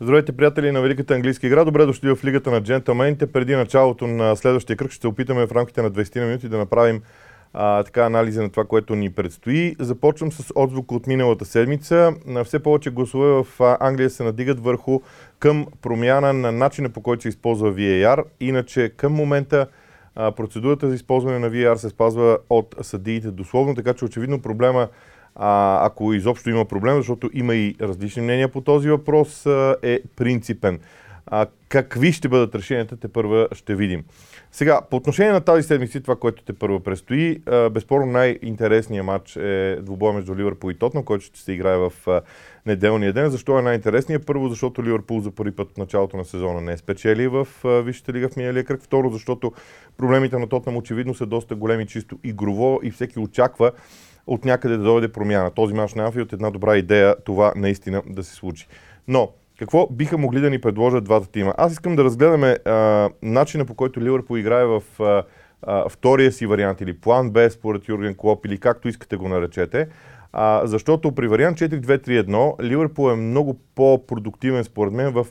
Здравейте, приятели на Великата английска игра. Добре дошли в Лигата на джентълмените. Преди началото на следващия кръг ще опитаме в рамките на 20 минути да направим а, така анализа на това, което ни предстои. Започвам с отзвук от миналата седмица. Все повече гласове в Англия се надигат върху към промяна на начина по който се използва VAR. Иначе към момента а, процедурата за използване на VAR се спазва от съдиите дословно, така че очевидно проблема а, ако изобщо има проблем, защото има и различни мнения по този въпрос, а, е принципен. А, какви ще бъдат решенията, те първа ще видим. Сега, по отношение на тази седмица, това, което те първо предстои, безспорно най-интересният матч е двубой между Ливърпул и Тотнам, който ще се играе в а, неделния ден. Защо е най-интересният? Първо, защото Ливърпул за първи път в началото на сезона не е спечели в Висшата лига в миналия кръг. Второ, защото проблемите на Тотнам очевидно са доста големи чисто игрово и всеки очаква от някъде да дойде промяна. Този мач на Анфилд е една добра идея това наистина да се случи. Но, какво биха могли да ни предложат двата тима? Аз искам да разгледаме а, начина по който Ливърпул играе в а, а, втория си вариант или план Б според Юрген Клоп или както искате го наречете. А, защото при вариант 4-2-3-1 Ливърпул е много по-продуктивен според мен в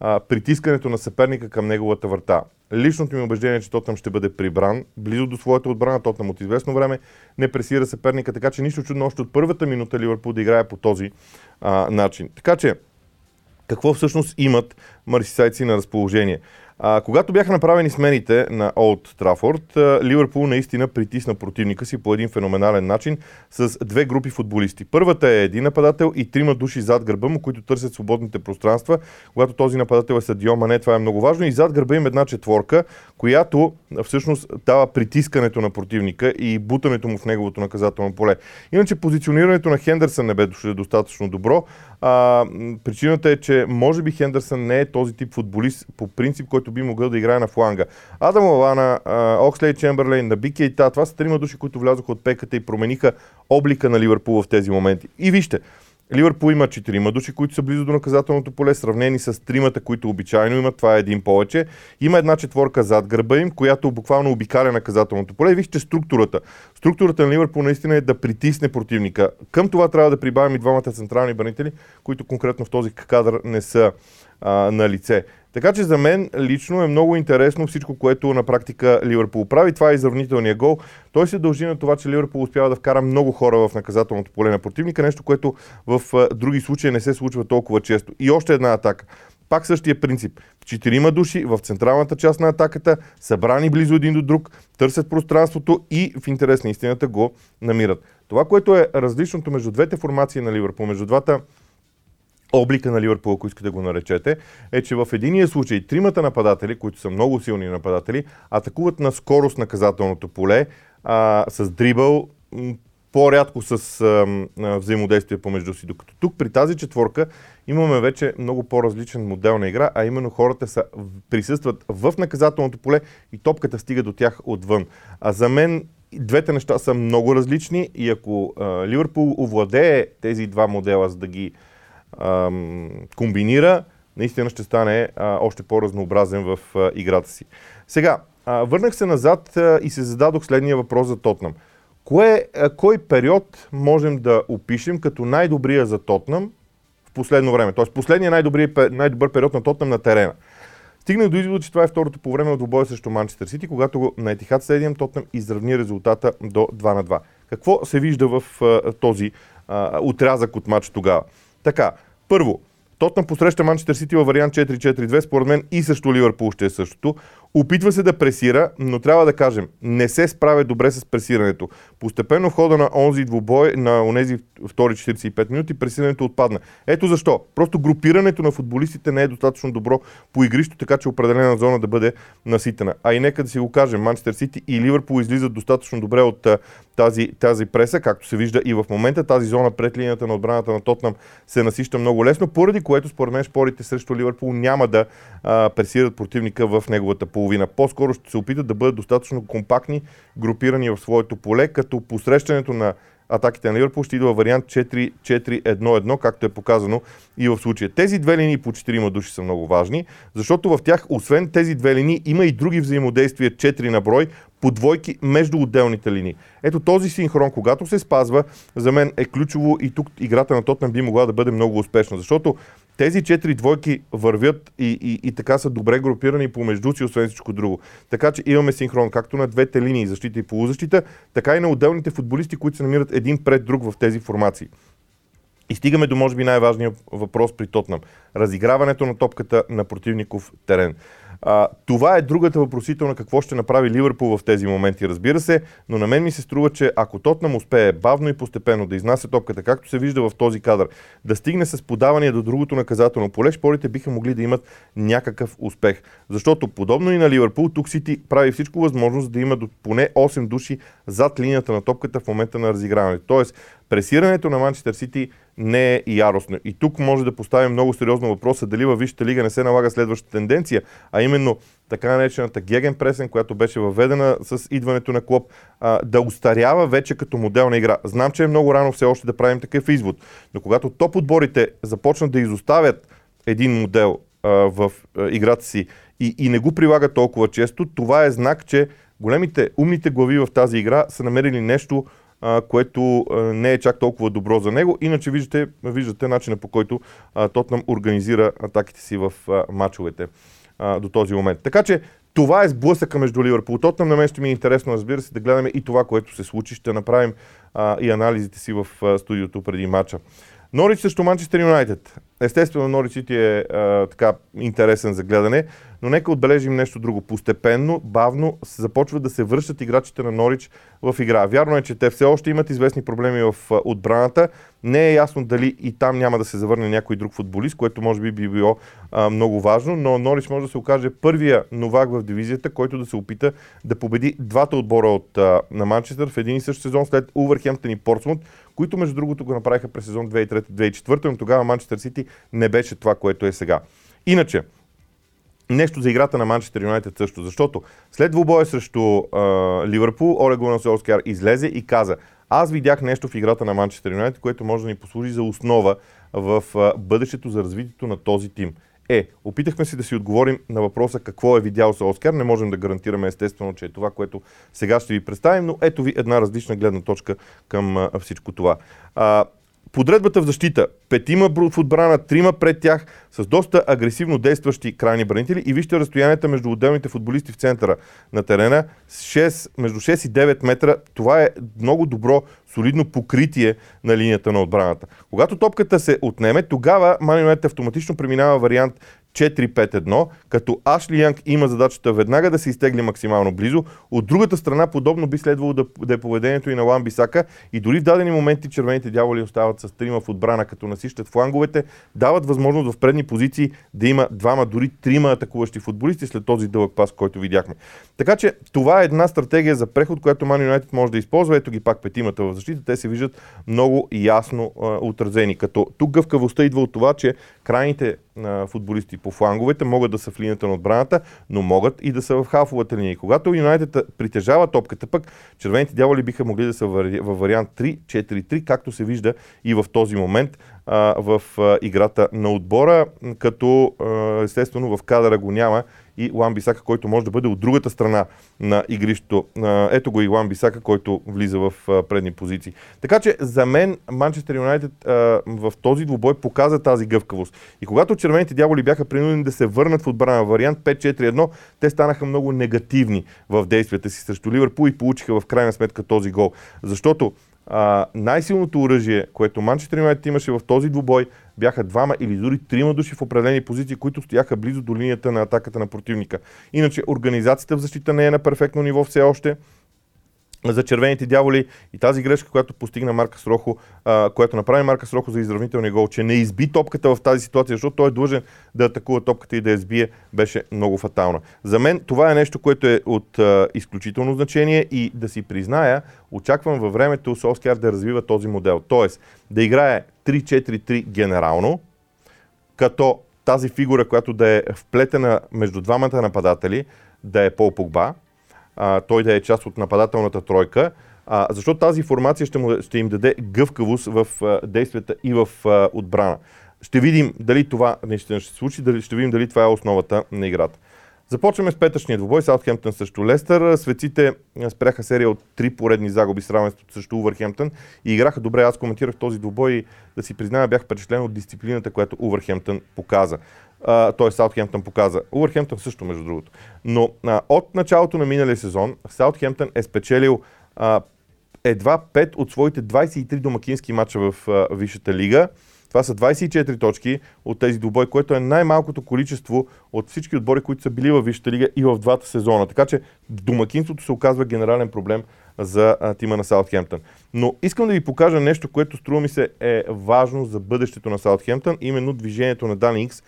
а, притискането на съперника към неговата врата. Личното ми убеждение е, че Тотнам ще бъде прибран близо до своята отбрана. Тотнам от известно време не пресира съперника, така че нищо чудно още от първата минута Ливърпул да играе по този а, начин. Така че, какво всъщност имат марсисайци на разположение? А, когато бяха направени смените на Олд Трафорд, Ливърпул наистина притисна противника си по един феноменален начин с две групи футболисти. Първата е един нападател и трима души зад гърба му, които търсят свободните пространства. Когато този нападател е Садио Мане, това е много важно. И зад гърба им една четворка, която всъщност дава притискането на противника и бутането му в неговото наказателно поле. Иначе позиционирането на Хендерсън не беше достатъчно добро. А, причината е, че може би Хендерсън не е този тип футболист по принцип, който би могъл да играе на фланга. Адам Лавана, Окслей Чемберлейн, на Кейта, това са трима души, които влязоха от пеката и промениха облика на Ливърпул в тези моменти. И вижте, Ливърпул има четирима души, които са близо до наказателното поле, сравнени с тримата, които обичайно имат. Това е един повече. Има една четворка зад гърба им, която буквално обикаля наказателното поле. вижте структурата. Структурата на Ливърпул наистина е да притисне противника. Към това трябва да прибавим и двамата централни бранители, които конкретно в този кадър не са а, на лице. Така че за мен лично е много интересно всичко, което на практика Ливърпул прави. Това е изравнителният гол. Той се дължи на това, че Ливърпул успява да вкара много хора в наказателното поле на противника, нещо, което в други случаи не се случва толкова често. И още една атака. Пак същия принцип. Четирима души в централната част на атаката, събрани близо един до друг, търсят пространството и в интерес на истината го намират. Това, което е различното между двете формации на Ливърпул, между двата облика на Ливърпул, ако искате да го наречете, е, че в единия случай тримата нападатели, които са много силни нападатели, атакуват на скорост наказателното поле, а, с дрибъл, по-рядко с а, взаимодействие помежду си. Докато тук при тази четворка имаме вече много по-различен модел на игра, а именно хората са, присъстват в наказателното поле и топката стига до тях отвън. А за мен двете неща са много различни и ако а, Ливърпул овладее тези два модела, за да ги комбинира, наистина ще стане а, още по-разнообразен в а, играта си. Сега, а, върнах се назад а, и се зададох следния въпрос за Тотнам. Кое, а, кой период можем да опишем като най-добрия за Тотнам в последно време? Тоест последния най-добър период на Тотнам на терена. Стигнах до извода, че това е второто по време от двобоя срещу Манчестър Сити, когато на Етихат Стадиум Тотнам изравни резултата до 2 на 2. Какво се вижда в а, този а, отрязък от матч тогава? Така, първо, Тотнам посреща Манчестър Сити във вариант 4-4-2, според мен и също Ливърпул ще е същото. Опитва се да пресира, но трябва да кажем, не се справя добре с пресирането. Постепенно в хода на онзи двубой, на онези втори 45 минути, пресирането отпадна. Ето защо. Просто групирането на футболистите не е достатъчно добро по игрищо, така че определена зона да бъде наситена. А и нека да си го кажем, Манчестър Сити и Ливърпул излизат достатъчно добре от тази, тази преса, както се вижда и в момента. Тази зона пред линията на отбраната на Тотнам се насища много лесно, поради което според мен спорите срещу Ливърпул няма да а, пресират противника в неговата половина. По-скоро ще се опитат да бъдат достатъчно компактни, групирани в своето поле, като посрещането на атаките на Ливърпул ще идва вариант 4-4-1-1, както е показано и в случая. Тези две линии по 4 души са много важни, защото в тях, освен тези две линии, има и други взаимодействия 4 на брой, по двойки между отделните линии. Ето този синхрон, когато се спазва, за мен е ключово и тук играта на Тотнам би могла да бъде много успешна, защото тези четири двойки вървят и, и, и така са добре групирани помежду си, освен всичко друго. Така че имаме синхрон както на двете линии защита и полузащита, така и на отделните футболисти, които се намират един пред друг в тези формации. И стигаме до, може би, най-важния въпрос при Тотнам. Разиграването на топката на противников терен. А, това е другата въпросителна какво ще направи Ливърпул в тези моменти, разбира се, но на мен ми се струва, че ако Тотнам успее бавно и постепенно да изнася топката, както се вижда в този кадър, да стигне с подавания до другото наказателно поле, шпорите биха могли да имат някакъв успех. Защото подобно и на Ливърпул, тук Сити прави всичко възможно, за да има поне 8 души зад линията на топката в момента на разиграването. Тоест, пресирането на Манчестър Сити не е яростно. И тук може да поставим много сериозно въпроса дали във Висшата лига не се налага следващата тенденция, а така наречената геген пресен, която беше въведена с идването на а, да устарява вече като модел на игра. Знам, че е много рано все още да правим такъв извод, но когато топ отборите започнат да изоставят един модел в играта си и, и не го прилагат толкова често, това е знак, че големите умните глави в тази игра са намерили нещо, което не е чак толкова добро за него. Иначе виждате, виждате начина по който а, Тотнам организира атаките си в а, матчовете а, до този момент. Така че това е сблъсъка между Ливърпул Тотнам. На мен ще ми е интересно, разбира се, да гледаме и това, което се случи. Ще направим а, и анализите си в а, студиото преди матча. Норич срещу Манчестър Юнайтед. Естествено, Норич е а, така интересен за гледане, но нека отбележим нещо друго. Постепенно, бавно започват да се връщат играчите на Норич в игра. Вярно е, че те все още имат известни проблеми в отбраната. Не е ясно дали и там няма да се завърне някой друг футболист, което може би би било а, много важно, но Норич може да се окаже първия новак в дивизията, който да се опита да победи двата отбора от, а, на Манчестър в един и същ сезон след Увърхемптън и Портсмут, които между другото го направиха през сезон 2003-2004, но тогава Манчестър Сити не беше това, което е сега. Иначе, нещо за играта на Манчестър Юнайтед също, защото след двубоя срещу а, Ливърпул, Оле Солскияр излезе и каза, аз видях нещо в играта на Манчестър Юнайтед, което може да ни послужи за основа в а, бъдещето за развитието на този тим. Е, опитахме се да си отговорим на въпроса какво е видял Солскияр. Не можем да гарантираме естествено, че е това, което сега ще ви представим, но ето ви една различна гледна точка към а, всичко това. А, Подредбата в защита. Петима в отбрана, трима пред тях с доста агресивно действащи крайни бранители и вижте разстоянията между отделните футболисти в центъра на терена. 6, между 6 и 9 метра. Това е много добро, солидно покритие на линията на отбраната. Когато топката се отнеме, тогава Манионет автоматично преминава вариант 4-5-1, като Ашли Янг има задачата веднага да се изтегли максимално близо. От другата страна, подобно би следвало да, да е поведението и на Лан Бисака и дори в дадени моменти червените дяволи остават с трима в отбрана, като насищат фланговете, дават възможност в предни позиции да има двама, дори трима атакуващи футболисти след този дълъг пас, който видяхме. Така че това е една стратегия за преход, която Man United може да използва. Ето ги пак петимата в защита. Те се виждат много ясно а, отразени. Като тук гъвкавостта идва от това, че крайните а, футболисти по фланговете могат да са в линията на отбраната, но могат и да са в халфовата линия. Когато Юнайтед притежава топката, пък червените дяволи биха могли да са във вариант 3-4-3, както се вижда и в този момент а, в а, играта на отбора, като а, естествено в кадъра го няма и Лан Бисака, който може да бъде от другата страна на игрището. Ето го и Лан Бисака, който влиза в предни позиции. Така че за мен Манчестър Юнайтед в този двубой показа тази гъвкавост. И когато червените дяволи бяха принудени да се върнат в отбрана вариант 5-4-1, те станаха много негативни в действията си срещу Ливърпул и получиха в крайна сметка този гол. Защото а, най-силното оръжие, което Манчестър Юнайтед имаше в този двубой, бяха двама или дори трима души в определени позиции, които стояха близо до линията на атаката на противника. Иначе организацията в защита не е на перфектно ниво все още за червените дяволи и тази грешка, която постигна Марка Срохо, а, която направи Марка Срохо за изравнителния гол, че не изби топката в тази ситуация, защото той е длъжен да атакува топката и да я сбие, беше много фатална. За мен това е нещо, което е от а, изключително значение и да си призная, очаквам във времето Солскияр да развива този модел. Тоест да играе 3-4-3 генерално, като тази фигура, която да е вплетена между двамата нападатели, да е Пол Погба, а, той да е част от нападателната тройка, а, защото тази формация ще, му, ще им даде гъвкавост в а, действията и в а, отбрана. Ще видим дали това наистина ще се случи, дали, ще видим дали това е основата на играта. Започваме с петъчния двубой. Саутхемптън срещу Лестър. Светците спряха серия от три поредни загуби с равенството срещу Увърхемптън и играха добре. Аз коментирах този двубой и да си призная бях впечатлен от дисциплината, която Увърхемптън показа. Той Саутхемптън показа. Увърхемптън също, между другото. Но а, от началото на миналия сезон Саутхемптън е спечелил а, едва 5 от своите 23 домакински мача в а, Висшата лига. Това са 24 точки от тези двубой, което е най-малкото количество от всички отбори, които са били в Висшата лига и в двата сезона. Така че домакинството се оказва генерален проблем за тима на Саутхемптън. Но искам да ви покажа нещо, което струва ми се е важно за бъдещето на Саутхемптън, именно движението на Даникс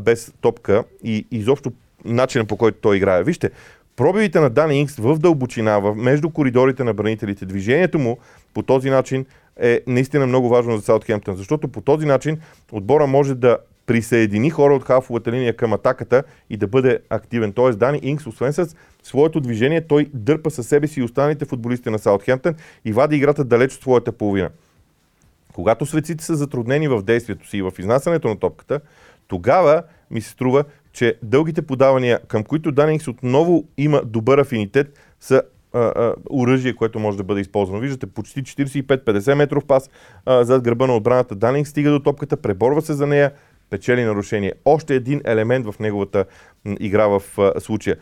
без топка и изобщо начинът по който той играе. Вижте, пробивите на Дани Инкс в дълбочина, в, между коридорите на бранителите, движението му по този начин е наистина много важно за Саутхемптън, защото по този начин отбора може да присъедини хора от хафовата линия към атаката и да бъде активен. Тоест Дани Инкс, освен с своето движение, той дърпа със себе си и останалите футболисти на Саутхемптън и вади играта далеч от своята половина. Когато светците са затруднени в действието си и в изнасянето на топката, тогава ми се струва, че дългите подавания, към които Данингс отново има добър афинитет, са оръжие, което може да бъде използвано. Виждате, почти 45-50 метров пас а, зад гърба на отбраната. Данинг стига до топката, преборва се за нея, печели нарушение. Още един елемент в неговата игра в а, случая.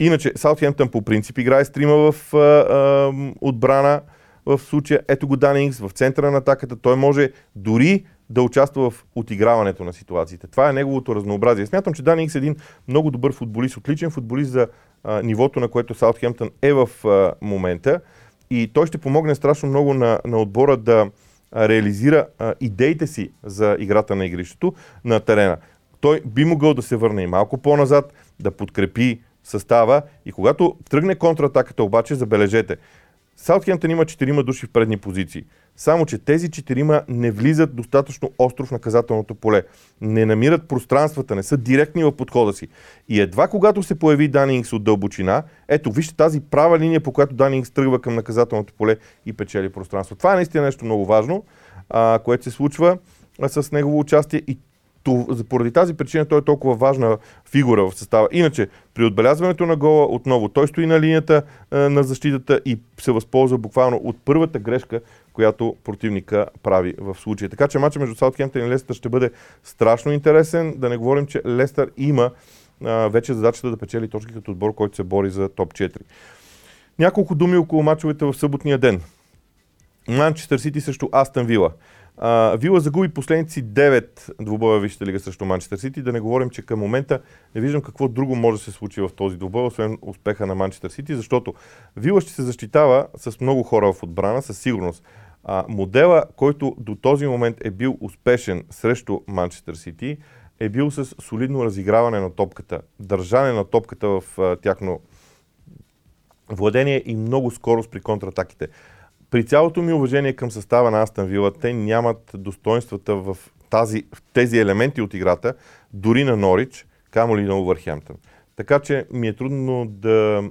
Иначе, Саутхемптън по принцип играе стрима в а, а, отбрана в случая. Ето го Данингс в центъра на атаката. Той може дори да участва в отиграването на ситуациите. Това е неговото разнообразие. Смятам, че Данингс е един много добър футболист, отличен футболист за а, нивото, на което Саутхемптън е в а, момента. И той ще помогне страшно много на, на отбора да реализира а, идеите си за играта на игрището на терена. Той би могъл да се върне и малко по-назад, да подкрепи състава и когато тръгне контратаката обаче, забележете, Саутхемптън има 4 души в предни позиции. Само, че тези четирима не влизат достатъчно остро в наказателното поле. Не намират пространствата, не са директни в подхода си. И едва когато се появи Данингс от дълбочина, ето, вижте тази права линия, по която Данингс тръгва към наказателното поле и печели пространство. Това е наистина нещо много важно, а, което се случва а, с негово участие и поради тази причина той е толкова важна фигура в състава. Иначе, при отбелязването на гола, отново той стои на линията а, на защитата и се възползва буквално от първата грешка, която противника прави в случая. Така че матчът между Саутхемптън и Лестър ще бъде страшно интересен. Да не говорим, че Лестър има а, вече задачата да печели точки като отбор, който се бори за топ 4. Няколко думи около мачовете в съботния ден. Манчестър Сити срещу Астън Вила. Uh, Вила загуби последните си 9 двубоя Висшата лига срещу Манчестър Сити. Да не говорим, че към момента не виждам какво друго може да се случи в този двубой, освен успеха на Манчестър Сити, защото Вила ще се защитава с много хора в отбрана, със сигурност. А, модела, който до този момент е бил успешен срещу Манчестър Сити, е бил с солидно разиграване на топката, държане на топката в а, тяхно владение и много скорост при контратаките. При цялото ми уважение към състава на Астан Вила, те нямат достоинствата в, тази, в тези елементи от играта, дори на Норич, камо ли на Увърхемптън. Така че ми е трудно да,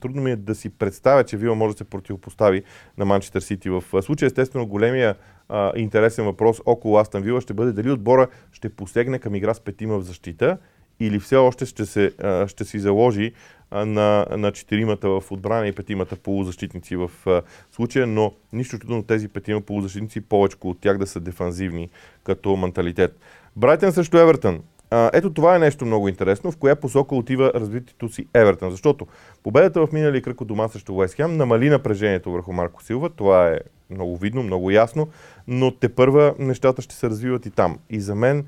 трудно ми е да си представя, че Вила може да се противопостави на Манчестър Сити. В случая, естествено, големия а, интересен въпрос около Астан Вила ще бъде дали отбора ще посегне към игра с петима в защита или все още ще, се, ще си заложи на, на четиримата в отбрана и петимата полузащитници в случая, но нищо чудно тези петима полузащитници, повече от тях да са дефанзивни като менталитет. Брайтън срещу Евертън. Ето това е нещо много интересно, в коя посока отива развитието си Евертън. Защото победата в миналия кръг от дома срещу Уест намали напрежението върху Марко Силва. Това е много видно, много ясно, но те първа нещата ще се развиват и там. И за мен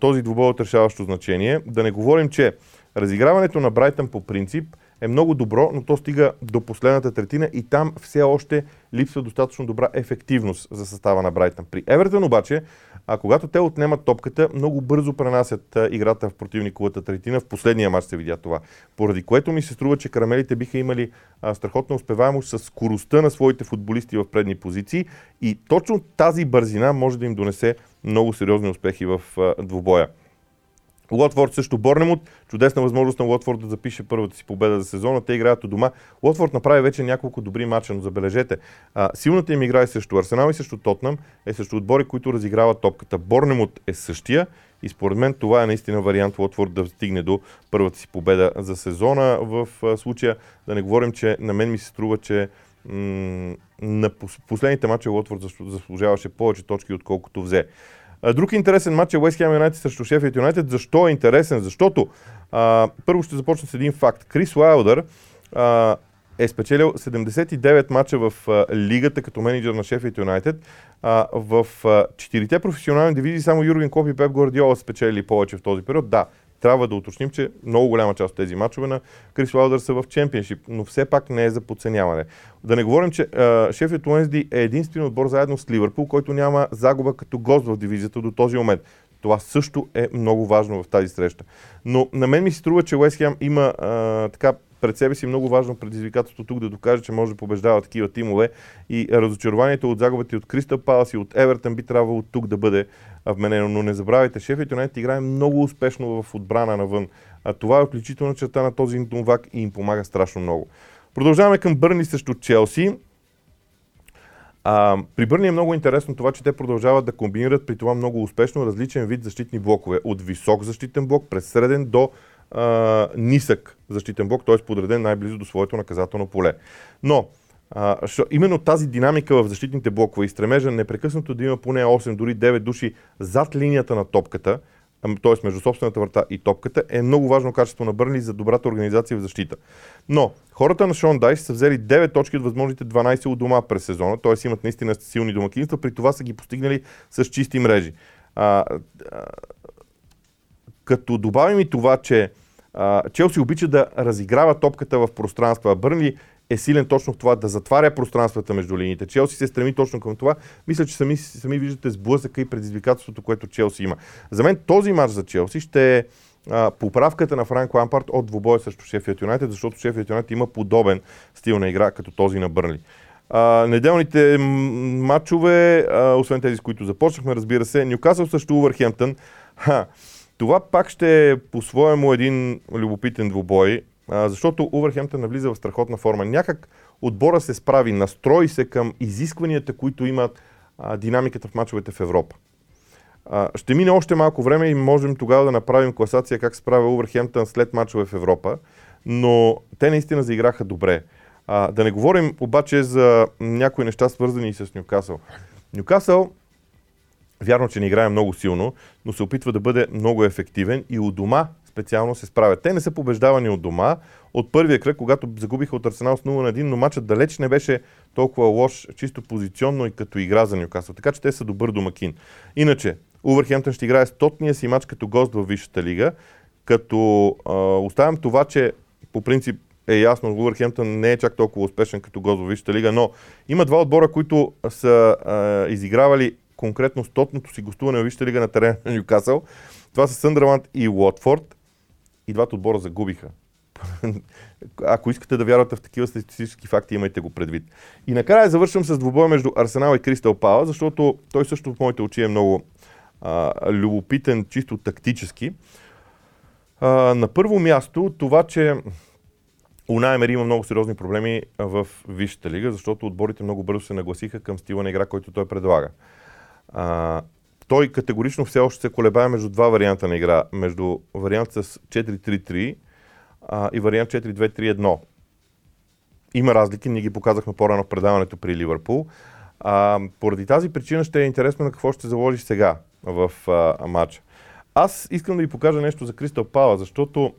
този двубой от решаващо значение. Да не говорим, че разиграването на Брайтън по принцип е много добро, но то стига до последната третина и там все още липсва достатъчно добра ефективност за състава на Брайтън. При Евертън обаче а когато те отнемат топката, много бързо пренасят играта в противниковата третина. В последния матч се видя това. Поради което ми се струва, че карамелите биха имали а, страхотна успеваемост с скоростта на своите футболисти в предни позиции и точно тази бързина може да им донесе много сериозни успехи в а, двубоя. Лотфорд също Борнемут. Чудесна възможност на Лотфорд да запише първата си победа за сезона. Те играят у дома. Лотфорд направи вече няколко добри мача, но забележете. А, силната им игра е срещу Арсенал и срещу Тотнам, е срещу отбори, които разиграват топката. Борнемут е същия и според мен това е наистина вариант Лотфорд да стигне до първата си победа за сезона. В случая да не говорим, че на мен ми се струва, че м- на последните мача Лотфорд заслужаваше повече точки, отколкото взе. Друг интересен матч е West Ham United срещу Шефът Юнайтед. Защо е интересен? Защото а, първо ще започна с един факт. Крис Уайлдър а, е спечелил 79 мача в а, лигата като менеджер на Шефът Юнайтед. В четирите професионални дивизии само Юрген Клоп и Пеп Гвардиола спечели повече в този период. Да, трябва да уточним, че много голяма част от тези мачове на Крис Уайлдър са в чемпионшип, но все пак не е за подценяване. Да не говорим, че Шефът Уенсди е единствен отбор заедно с Ливърпул, който няма загуба като гост в дивизията до този момент. Това също е много важно в тази среща. Но на мен ми се струва, че Уест Хем има а, така пред себе си много важно предизвикателство тук да докаже, че може да побеждава такива тимове и разочарованието от загубата и от Кристал Палас и от Евертън би трябвало тук да бъде вменено. Но не забравяйте, Шефът Юнайтед играе много успешно в отбрана навън. А това е отличителна черта на този интумвак и им помага страшно много. Продължаваме към Бърни срещу Челси. А, при Бърни е много интересно това, че те продължават да комбинират при това много успешно различен вид защитни блокове. От висок защитен блок през среден до а, нисък защитен блок, т.е. подреден най-близо до своето наказателно поле. Но а, именно тази динамика в защитните блокове и стремежа непрекъснато да има поне 8, дори 9 души зад линията на топката, т.е. между собствената врата и топката, е много важно качество на Бърнли за добрата организация в защита. Но хората на Шон Дайс са взели 9 точки от възможните 12 от дома през сезона, т.е. имат наистина силни домакинства, при това са ги постигнали с чисти мрежи. А, а, като добавим и това, че а, Челси обича да разиграва топката в пространства, а Бърнли е силен точно в това да затваря пространствата между линиите. Челси се стреми точно към това. Мисля, че сами, сами виждате сблъсъка и предизвикателството, което Челси има. За мен този матч за Челси ще е поправката на Франк Лампарт от двубоя срещу Шефият Юнайтед, защото Шефият Юнайтед има подобен стил на игра като този на Бърнли. А, неделните матчове, а, освен тези, с които започнахме, разбира се, Нюкасъл също Увърхемптън. Това пак ще е по-своему един любопитен двубой, а, защото Увърхемптън навлиза в страхотна форма. Някак отбора се справи, настрои се към изискванията, които имат а, динамиката в мачовете в Европа. А, ще мине още малко време и можем тогава да направим класация как справя Увърхемптън след мачове в Европа, но те наистина заиграха добре. А, да не говорим обаче за някои неща свързани с Нюкасъл. Нюкасъл Вярно, че не играе много силно, но се опитва да бъде много ефективен и от дома специално се справят. Те не са побеждавани от дома. От първия кръг, когато загубиха от Арсенал с 0 на 1, но матчът далеч не беше толкова лош, чисто позиционно и като игра за Нюкасъл. Така че те са добър домакин. Иначе, Увърхемптън ще играе стотния си матч като гост в Висшата лига, като а, оставям това, че по принцип е ясно, Увърхемптън не е чак толкова успешен като гост в Висшата лига, но има два отбора, които са а, изигравали конкретно стотното си гостуване в Висшата лига на терена на Ньюкасъл. Това са Съндърланд и Уотфорд. И двата отбора загубиха. Ако искате да вярвате в такива статистически факти, имайте го предвид. И накрая завършвам с двубоя между Арсенал и Кристал Пала, защото той също в моите очи е много а, любопитен, чисто тактически. А, на първо място това, че Унаймер има много сериозни проблеми в Висшата лига, защото отборите много бързо се нагласиха към стила на игра, който той предлага. А, той категорично все още се колебае между два варианта на игра. Между вариант с 4-3-3 а, и вариант 4-2-3-1. Има разлики, ние ги показахме по-рано в предаването при Ливърпул. А, поради тази причина ще е интересно на какво ще заложиш сега в а, матча. Аз искам да ви покажа нещо за Кристал Пала, защото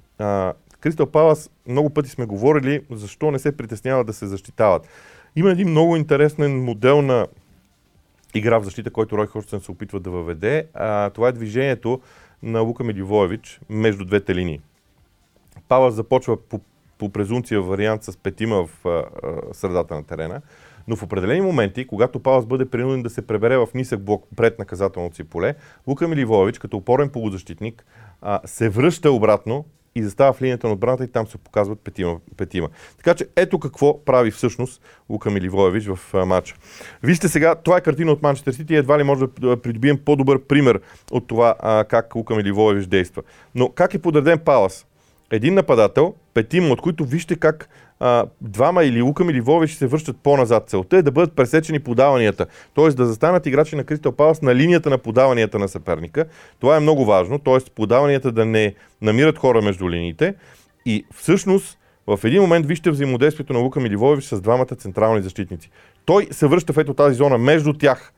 Кристал Палас много пъти сме говорили защо не се притесняват да се защитават. Има един много интересен модел на игра в защита, който Рой Хорстен се опитва да въведе. А, това е движението на Лука Медивоевич между двете линии. Павас започва по, по презумция вариант с петима в а, а, средата на терена, но в определени моменти, когато Павас бъде принуден да се пребере в нисък блок пред наказателното си поле, Лука Миливоевич, като опорен полузащитник, а, се връща обратно и застава в линията на отбраната и там се показват петима. петима. Така че ето какво прави всъщност Лука Миливоевич в матча. Вижте сега, това е картина от Манчестър Сити и едва ли може да придобием по-добър пример от това а, как Лука Миливоевич действа. Но как е подреден Палас? Един нападател, петима, от които вижте как а, двама или Лукам или Вове ще се връщат по-назад. Целта е да бъдат пресечени подаванията, т.е. да застанат играчи на Кристал Палас на линията на подаванията на съперника. Това е много важно, т.е. подаванията да не намират хора между линиите. И всъщност в един момент вижте взаимодействието на Лука Миливоевич с двамата централни защитници. Той се връща в ето тази зона между тях.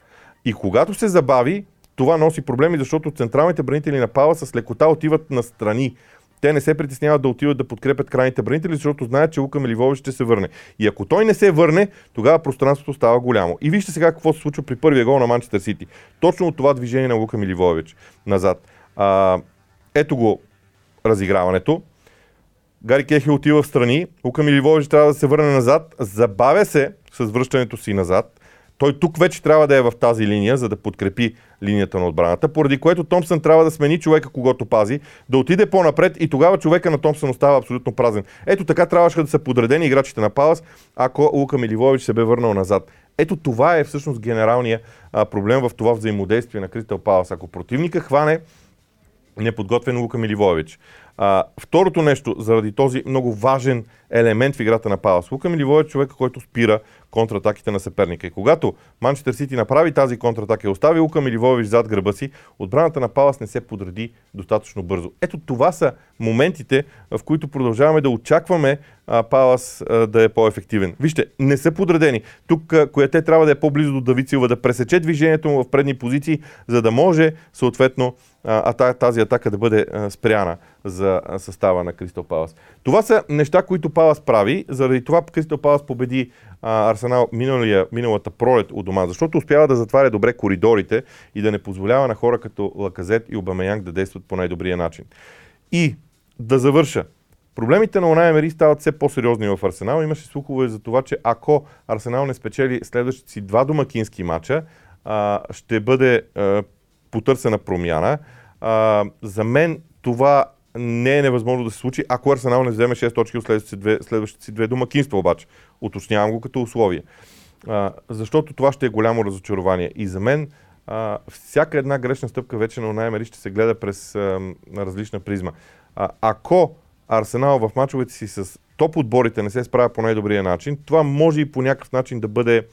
И когато се забави, това носи проблеми, защото централните бранители на Пала с лекота отиват на страни те не се притесняват да отиват да подкрепят крайните бранители, защото знаят, че Лука Миливович ще се върне. И ако той не се върне, тогава пространството става голямо. И вижте сега какво се случва при първия гол на Манчестър Сити. Точно от това движение на Лука Миливович назад. А, ето го разиграването. Гари Кехи отива в страни. Лука Миливович трябва да се върне назад. Забавя се с връщането си назад. Той тук вече трябва да е в тази линия, за да подкрепи линията на отбраната, поради което Томпсън трябва да смени човека, когато пази, да отиде по-напред и тогава човека на Томпсън остава абсолютно празен. Ето така трябваше да са подредени играчите на Палас, ако Лука Миливович се бе върнал назад. Ето това е всъщност генералния а, проблем в това взаимодействие на Кристал Палас. Ако противника хване неподготвен Лука Миливович. А, второто нещо, заради този много важен елемент в играта на Палас. Лука Миливой е човека, който спира контратаките на съперника. И когато Манчестър Сити направи тази контратака и остави Лука Миливоевич зад гърба си, отбраната на Палас не се подреди достатъчно бързо. Ето това са моментите, в които продължаваме да очакваме а, Палас а, да е по-ефективен. Вижте, не са подредени. Тук те трябва да е по-близо до Давид Силва, да пресече движението му в предни позиции, за да може съответно а, тази атака да бъде а, спряна за състава на Кристал Палас. Това са неща, които Палас прави. Заради това Кристал Палас победи а, Арсенал миналия, миналата пролет у дома, защото успява да затваря добре коридорите и да не позволява на хора като Лаказет и Обамеянг да действат по най-добрия начин. И да завърша. Проблемите на Унай Емери стават все по-сериозни в Арсенал. Имаше слухове за това, че ако Арсенал не спечели следващите си два домакински матча, а, ще бъде а, потърсена промяна. А, за мен това не е невъзможно да се случи, ако Арсенал не вземе 6 точки от следващите, две, следващите си две домакинства обаче. Уточнявам го като условие. А, защото това ще е голямо разочарование. И за мен а, всяка една грешна стъпка вече на Унай ще се гледа през а, различна призма. А, ако Арсенал в мачовете си с топ отборите не се справя по най-добрия начин, това може и по някакъв начин да бъде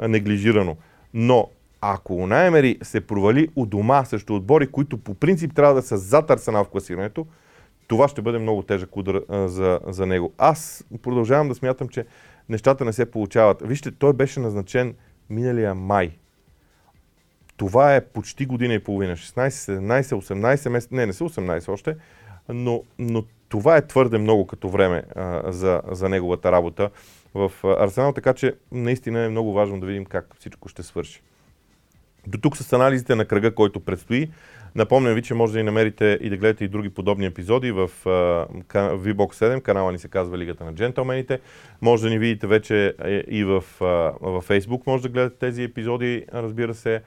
неглижирано. Но ако Унаймери се провали у дома срещу отбори, които по принцип трябва да са зад Арсенал в класирането, това ще бъде много тежък удар а, за, за него. Аз продължавам да смятам, че нещата не се получават. Вижте, той беше назначен миналия май. Това е почти година и половина. 16, 17, 18 месеца. Не, не са 18 още, но, но това е твърде много като време а, за, за неговата работа в Арсенал, така че наистина е много важно да видим как всичко ще свърши. До тук с анализите на кръга, който предстои. Напомням ви, че може да ни намерите и да гледате и други подобни епизоди в VBOX 7, канала ни се казва Лигата на джентълмените. Може да ни видите вече и в, в Facebook, може да гледате тези епизоди, разбира се.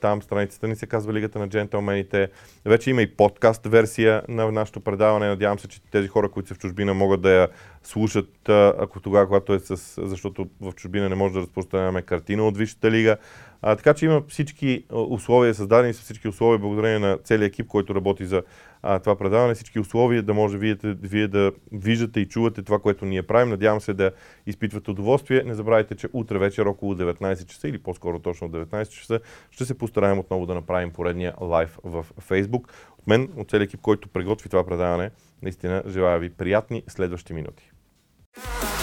Там страницата ни се казва Лигата на джентълмените. Вече има и подкаст версия на нашето предаване. Надявам се, че тези хора, които са в чужбина, могат да я слушат, ако тогава, когато е с... Защото в чужбина не може да разпространяваме картина от Висшата лига. А, така че има всички условия, създадени са всички условия, благодарение на целият екип, който работи за а, това предаване, всички условия да може вие, вие да виждате и чувате това, което ние правим. Надявам се да изпитвате удоволствие. Не забравяйте, че утре вечер около 19 часа или по-скоро точно 19 часа ще се постараем отново да направим поредния лайв в Facebook. От мен, от целият екип, който приготви това предаване, наистина желая ви приятни следващи минути. Bye.